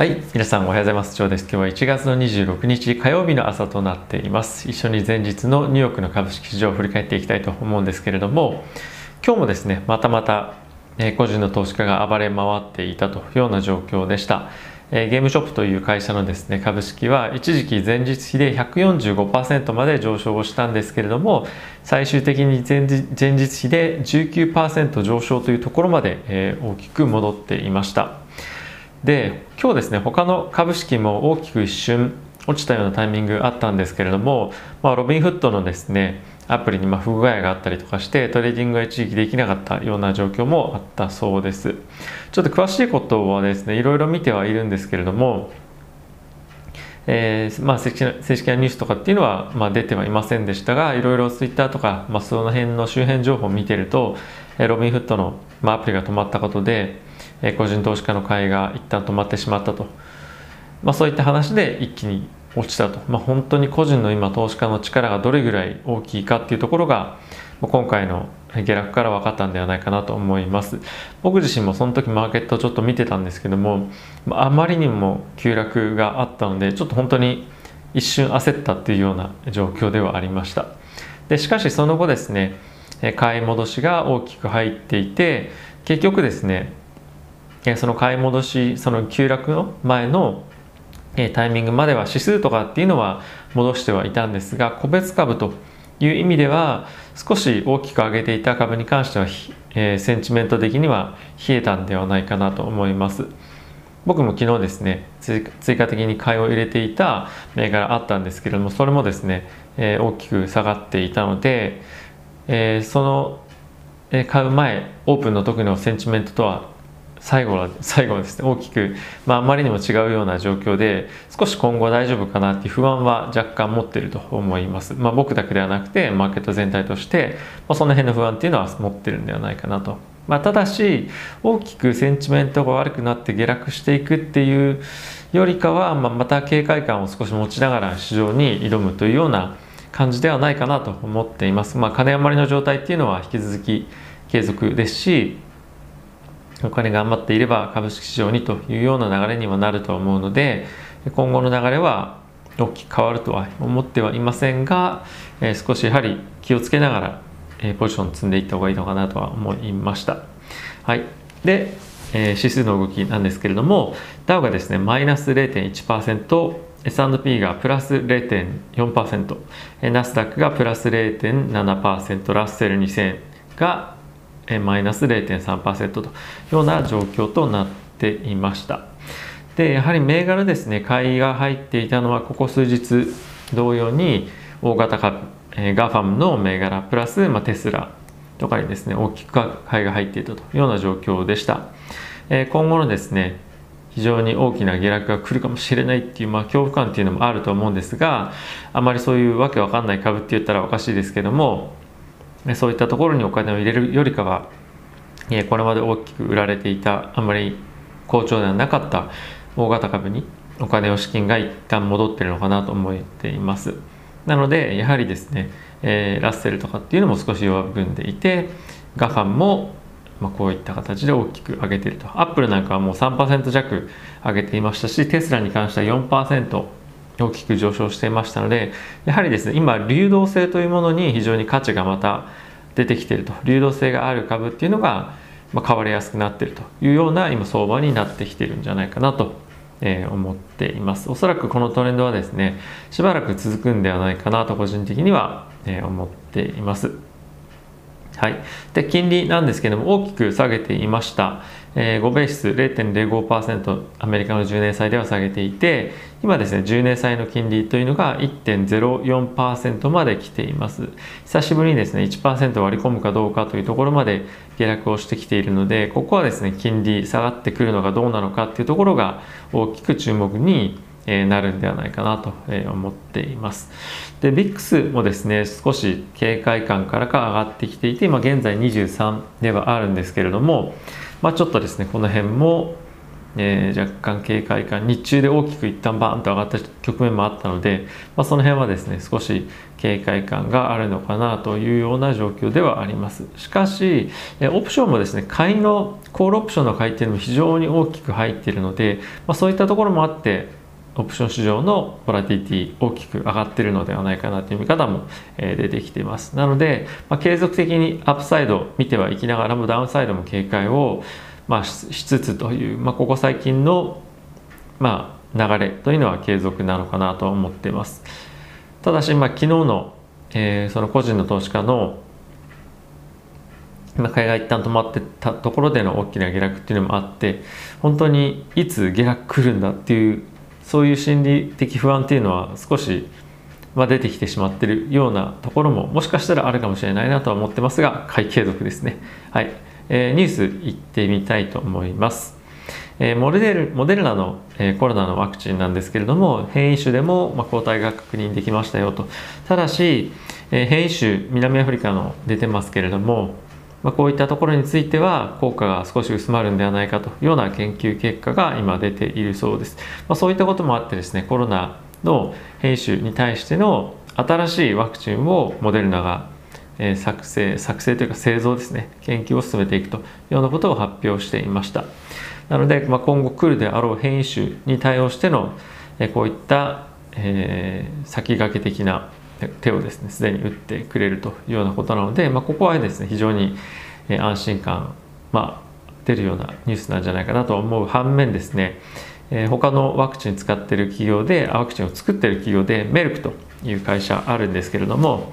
はい皆さんおはようございます。ジョーです。今日は1月の26日火曜日の朝となっています。一緒に前日のニューヨークの株式市場を振り返っていきたいと思うんですけれども今日もですねまたまた個人の投資家が暴れ回っていたというような状況でした。ゲームショップという会社のですね株式は一時期前日比で145%まで上昇をしたんですけれども最終的に前日比で19%上昇というところまでえ大きく戻っていました。で今日ですね他の株式も大きく一瞬落ちたようなタイミングあったんですけれども、まあ、ロビンフッドのですねアプリにま不具合があったりとかしてトレーディングが一時期できなかったような状況もあったそうです。ちょっと詳しいことはですねいろいろ見てはいるんですけれどもえーまあ、正式な正式なニュースとかっていうのは、まあ、出てはいませんでしたがいろいろツイッターとか、まあ、その辺の周辺情報を見てると、えー、ロビンフットの、まあ、アプリが止まったことで、え個人投資家の買いが一旦止まってしまったと、まあ、そういった話で一気に落ちたと、まあ、本当に個人の今投資家の力がどれぐらい大きいかっていうところが今回の下落から分かったんではないかなと思います。僕自身もその時マーケットをちょっと見てたんですけどもあまりにも急落があったのでちょっと本当に一瞬焦ったっていうような状況ではありました。でしかしその後ですね買い戻しが大きく入っていて結局ですねその買い戻しその急落の前のタイミングまでは指数とかっていうのは戻してはいたんですが個別株という意味では少し大きく上げていた株に関しては、えー、センチメント的には冷えたんではないかなと思います。僕も昨日ですね追加的に買いを入れていた銘柄あったんですけれどもそれもですね、えー、大きく下がっていたので、えー、その買う前オープンの時のセンチメントとは最後は最後ですね大きく、まあ、あまりにも違うような状況で少し今後大丈夫かなっていう不安は若干持ってると思います、まあ、僕だけではなくてマーケット全体として、まあ、その辺の不安っていうのは持ってるんではないかなと、まあ、ただし大きくセンチメントが悪くなって下落していくっていうよりかは、まあ、また警戒感を少し持ちながら市場に挑むというような感じではないかなと思っています、まあ、金余りの状態っていうのは引き続き継続ですしお金が余っていれば株式市場にというような流れにはなると思うので今後の流れは大きく変わるとは思ってはいませんが、えー、少しやはり気をつけながら、えー、ポジション積んでいった方がいいのかなとは思いました。はい、で、えー、指数の動きなんですけれどもダウがですねマイナス0.1% S&P がプラス0.4%ナスダックがプラス0.7%ラッセル2000がマイナス0.3%というような状況となっていました。でやはり銘柄ですね買いが入っていたのはここ数日同様に大型株、えー、ガファムの銘柄プラス、まあ、テスラとかにですね大きく買いが入っていたというような状況でした、えー、今後のですね非常に大きな下落が来るかもしれないっていう、まあ、恐怖感っていうのもあると思うんですがあまりそういうわけわかんない株って言ったらおかしいですけどもそういったところにお金を入れるよりかはこれまで大きく売られていたあまり好調ではなかった大型株にお金を資金が一旦戻ってるのかなと思っています。なのでやはりですね、えー、ラッセルとかっていうのも少し弱含んでいてガファンもまあ、こういった形で大きく上げていると。アップルなんかはもう3%弱上げていましたしテスラに関しては4%大きく上昇していましたのでやはりですね今流動性というものに非常に価値がまた出てきていると。流動性がある株っていうのが、ま、買われやすくなっているというような今相場になってきているんじゃないかなと、え、思っています。おそらくこのトレンドはですねしばらく続くんではないかなと個人的には、え、思っています。はい、で金利なんですけども大きく下げていました、えー、5ベース0.05%アメリカの10年債では下げていて今ですね10年債の金利というのが1.04%まで来ています。久しぶりにですね1%割り込むかどうかというところまで下落をしてきているのでここはですね金利下がってくるのがどうなのかっていうところが大きく注目になるんではないかなと思っています。で、VIX もですね、少し警戒感からか上がってきていて、今現在23ではあるんですけれども、まあ、ちょっとですね、この辺もえー、若干警戒感日中で大きく一旦バーンと上がった局面もあったので、まあ、その辺はですね少し警戒感があるのかなというような状況ではありますしかし、えオプションもですね買いのコールオプションの買いっていうのも非常に大きく入っているので、まあ、そういったところもあってオプション市場のボラティティ大きく上がっているのではないかなという見方も、え出てきています。なので、まあ、継続的にアップサイド見てはいきながらもダウンサイドも警戒をまあ、しつつという、まあ、ここ最近の、まあ、流れというのは継続なのかなと思っています。ただし、まあ、昨日の、えー、その個人の投資家の、まあ、海外一旦止まってたところでの大きな下落っていうのもあって本当にいつ下落来るんだっていうそういう心理的不安っていうのは少しまあ、出てきてしまってるようなところももしかしたらあるかもしれないなとは思ってますが買い継続ですね。はい。えー、ニュースいってみたいと思います。えー、モデルモデルナの、えー、コロナのワクチンなんですけれども変異種でも、まあ、抗体が確認できましたよとただし、えー、変異種南アフリカの出てますけれども、まあ、こういったところについては効果が少し薄まるんではないかというような研究結果が今出ているそうです、まあ、そういったこともあってですねコロナの変異種に対しての新しいワクチンをモデルナが作成作成というか製造ですね研究を進めていくというようなことを発表していました。なので、まあ、今後来るであろう変異種に対応しての、こういった、えー、先駆け的な手をですねすでに打ってくれるというようなことなので、まあ、ここはですね非常に、安心感、まあ、出るようなニュースなんじゃないかなと思う反面ですね、え、他のワクチン使ってる企業でワクチンを作ってる企業でメルクという会社あるんですけれども、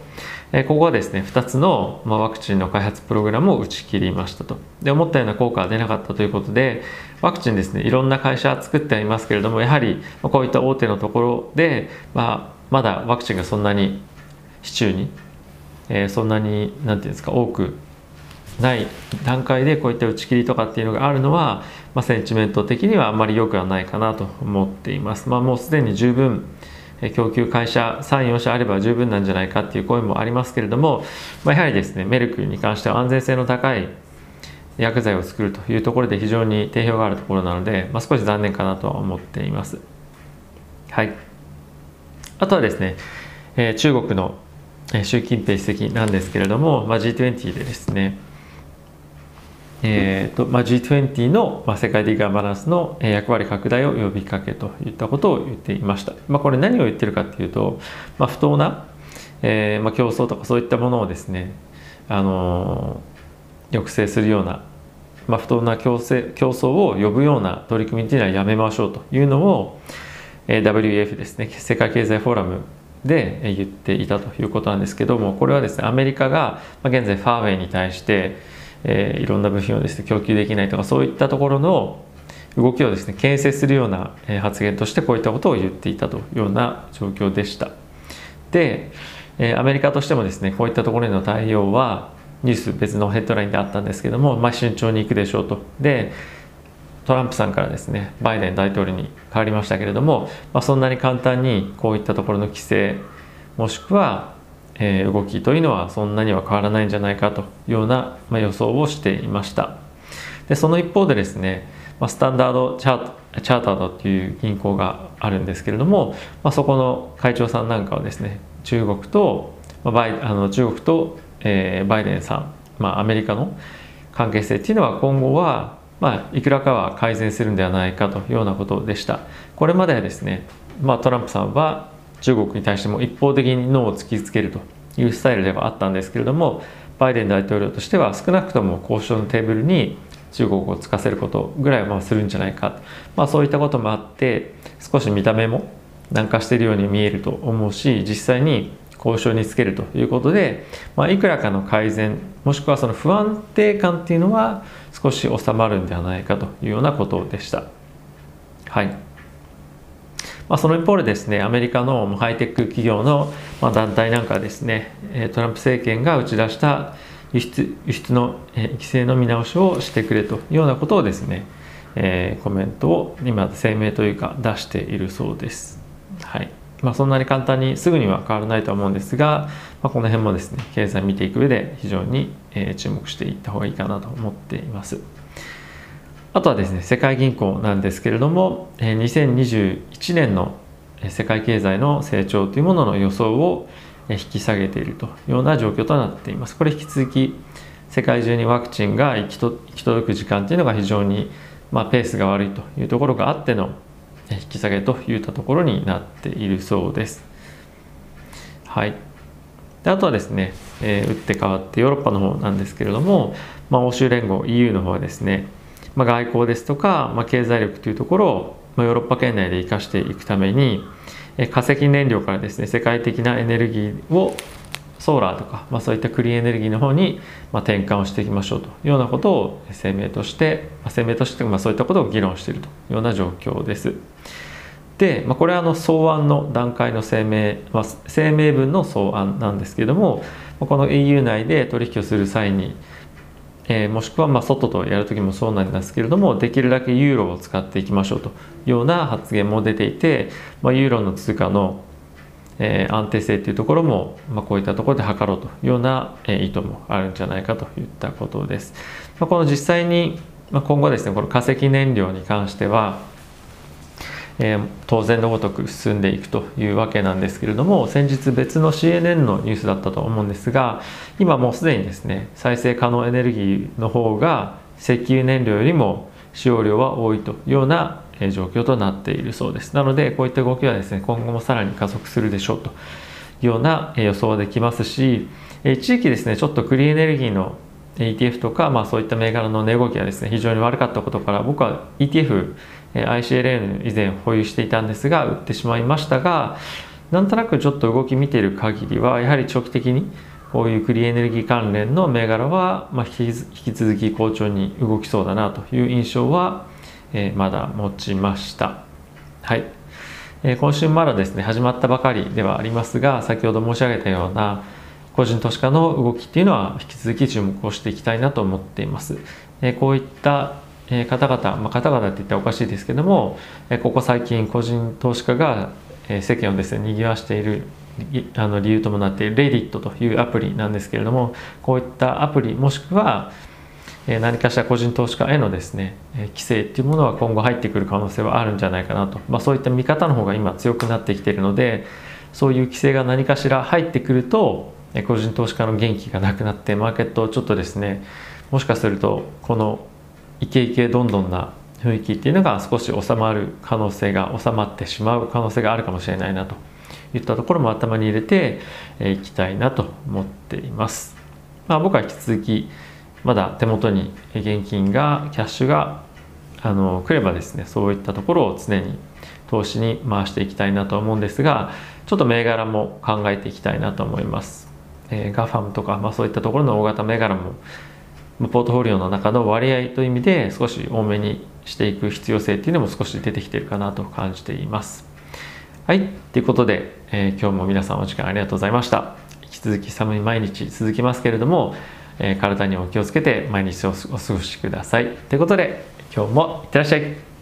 ここはですね2つの、ワクチンの開発プログラムを打ち切りましたと。で思ったような効果は出なかったということでワクチンですねいろんな会社作ってありますけれどもやはりこういった大手のところで、まあ、まだワクチンがそんなに市中に、えー、そんなに何て言うんですか多くない段階でこういった打ち切りとかっていうのがあるのは、まあ、センチメント的にはあんまり良くはないかなと思っています。まあ、もうすでに十分供給会社34社あれば十分なんじゃないかっていう声もありますけれども、まあ、やはりですねメルクに関しては安全性の高い薬剤を作るというところで非常に定評があるところなので、まあ、少し残念かなとは思っています。はい、あとはですね、えー、中国の習近平主席なんですけれども、まあ、G20 でですねえーとまあ、G20 の、まあ、世界的ガーバナンスの役割拡大を呼びかけといったことを言っていました。まあ、これ何を言ってるかっていうと、まあ、不当な、えーまあ、競争とかそういったものをですね、あのー、抑制するような、まあ、不当な競争競争を呼ぶような取り組みというのはやめましょうというのを、WEF ですね世界経済フォーラムで言っていたということなんですけどもこれはですねアメリカが現在ファーウェイに対してえー、いろんな部品をですね供給できないとかそういったところの動きをですね牽制するような発言としてこういったことを言っていたというような状況でした。でアメリカとしてもですねこういったところへの対応はニュース別のヘッドラインであったんですけども、まあ、慎重にいくでしょうと。でトランプさんからですねバイデン大統領に変わりましたけれども、まあ、そんなに簡単にこういったところの規制もしくはえー、動きというのはそんなには変わらないんじゃないかというような、まあ、予想をしていました。でその一方でですね、まあ、スタンダードチャーチャータードっていう銀行があるんですけれども、まあ、そこの会長さんなんかはですね中国と、まあ、バイあの中国と、えー、バイデンさん、まあ、アメリカの関係性っていうのは今後は、まあ、いくらかは改善するんではないかというようなことでした。これまではですね、まあ、トランプさんは中国に対しても一方的にノーを突きつけるというスタイルではあったんですけれどもバイデン大統領としては少なくとも交渉のテーブルに中国をつかせることぐらいはまあするんじゃないかまあ、そういったこともあって少し見た目も軟化しているように見えると思うし実際に交渉につけるということで、まあ、いくらかの改善もしくはその不安定感っていうのは少し収まるんではないかというようなことでした。はいまあ、その一方でですねアメリカのハイテク企業の団体なんかですねトランプ政権が打ち出した輸出輸出の規制の見直しをしてくれというようなことをですね、えー、コメントを今声明というか出しているそうです。はいまあ、そんなに簡単にすぐには変わらないと思うんですが、まあ、この辺もですね経済見ていく上で非常に、え、注目していった方がいいかなと思っています。あとはですね世界銀行なんですけれども2021年の世界経済の成長というものの予想を引き下げているというような状況となっています。これ引き続き世界中にワクチンが行き届く時間というのが非常にまあ、ペースが悪いというところがあっての引き下げといったところになっているそうです。はい、であとはですね、えー、打って変わってヨーロッパの方なんですけれども、まあ、欧州連合 EU の方はですね、まあ、外交ですとか、まあ、経済力というところを、まあ、ヨーロッパ圏内で生かしていくためにえ化石燃料からですね世界的なエネルギーをソーラーとか、まあ、そういったクリーンエネルギーの方に、まあ、転換をしていきましょうというようなことを声明として、まあ、声明として、まあ、そういったことを議論しているというような状況です。で、まあ、これはあの草案の段階の声明、まあ、声明文の草案なんですけれどもこの EU 内で取引をする際に、えー、もしくはまあ外とやる時もそうなんですけれどもできるだけユーロを使っていきましょうというような発言も出ていて、まあ、ユーロの通貨のえー、安定性というところも、まあ、こういったところで測ろうというような、え、意図もあるんじゃないかといったことです。まあ、この実際に、まあ、今後ですねこの化石燃料に関しては、えー、当然のごとく進んでいくというわけなんですけれども先日別の CNN のニュースだったと思うんですが今もうすでにですね再生可能エネルギーの方が石油燃料よりも使用量は多いというような状況となっているそうです。なのでこういった動きはですね今後もさらに加速するでしょうと。いうような予想はできますし地域ですねちょっとクリーンエネルギーの ETF とか、まあ、そういった銘柄の値動きがですね非常に悪かったことから僕は ETF ICLN 以前保有していたんですが売ってしまいましたがなんとなくちょっと動き見ている限りはやはり長期的にこういうクリーンエネルギー関連の銘柄は、ま、引き続き好調に動きそうだなという印象はえー、まだ持ちました。はい、えー、今週まだですね始まったばかりではありますが先ほど申し上げたような個人投資家の動きっていうのは引き続き注目をしていきたいなと思っています。えー、こういった方々、まあ、方々って言ったらおかしいですけどもここ最近個人投資家が世間をですね賑わしているあの理由ともなっている Reddit というアプリなんですけれどもこういったアプリもしくは何かしら個人投資家へのですね規制っていうものは今後入ってくる可能性はあるんじゃないかなと、まあ、そういった見方の方が今強くなってきているのでそういう規制が何かしら入ってくると個人投資家の元気がなくなってマーケットをちょっとですねもしかするとこのイケイケどんどんな雰囲気っていうのが少し収まる可能性が収まってしまう可能性があるかもしれないなといったところも頭に入れていきたいなと思っています。まあ、僕は引き続きまだ手元に現金がキャッシュがあの来ればですねそういったところを常に投資に回していきたいなと思うんですがちょっと銘柄も考えていきたいなと思います、えー、ガファムとか、まあ、そういったところの大型銘柄もポートフォリオの中の割合という意味で少し多めにしていく必要性っていうのも少し出てきてるかなと感じています。はいということで、えー、今日も皆さんお時間ありがとうございました。引き続き寒い毎日続きますけれども体にお気をつけて毎日をお過ごしください。ということで今日もいってらっしゃい。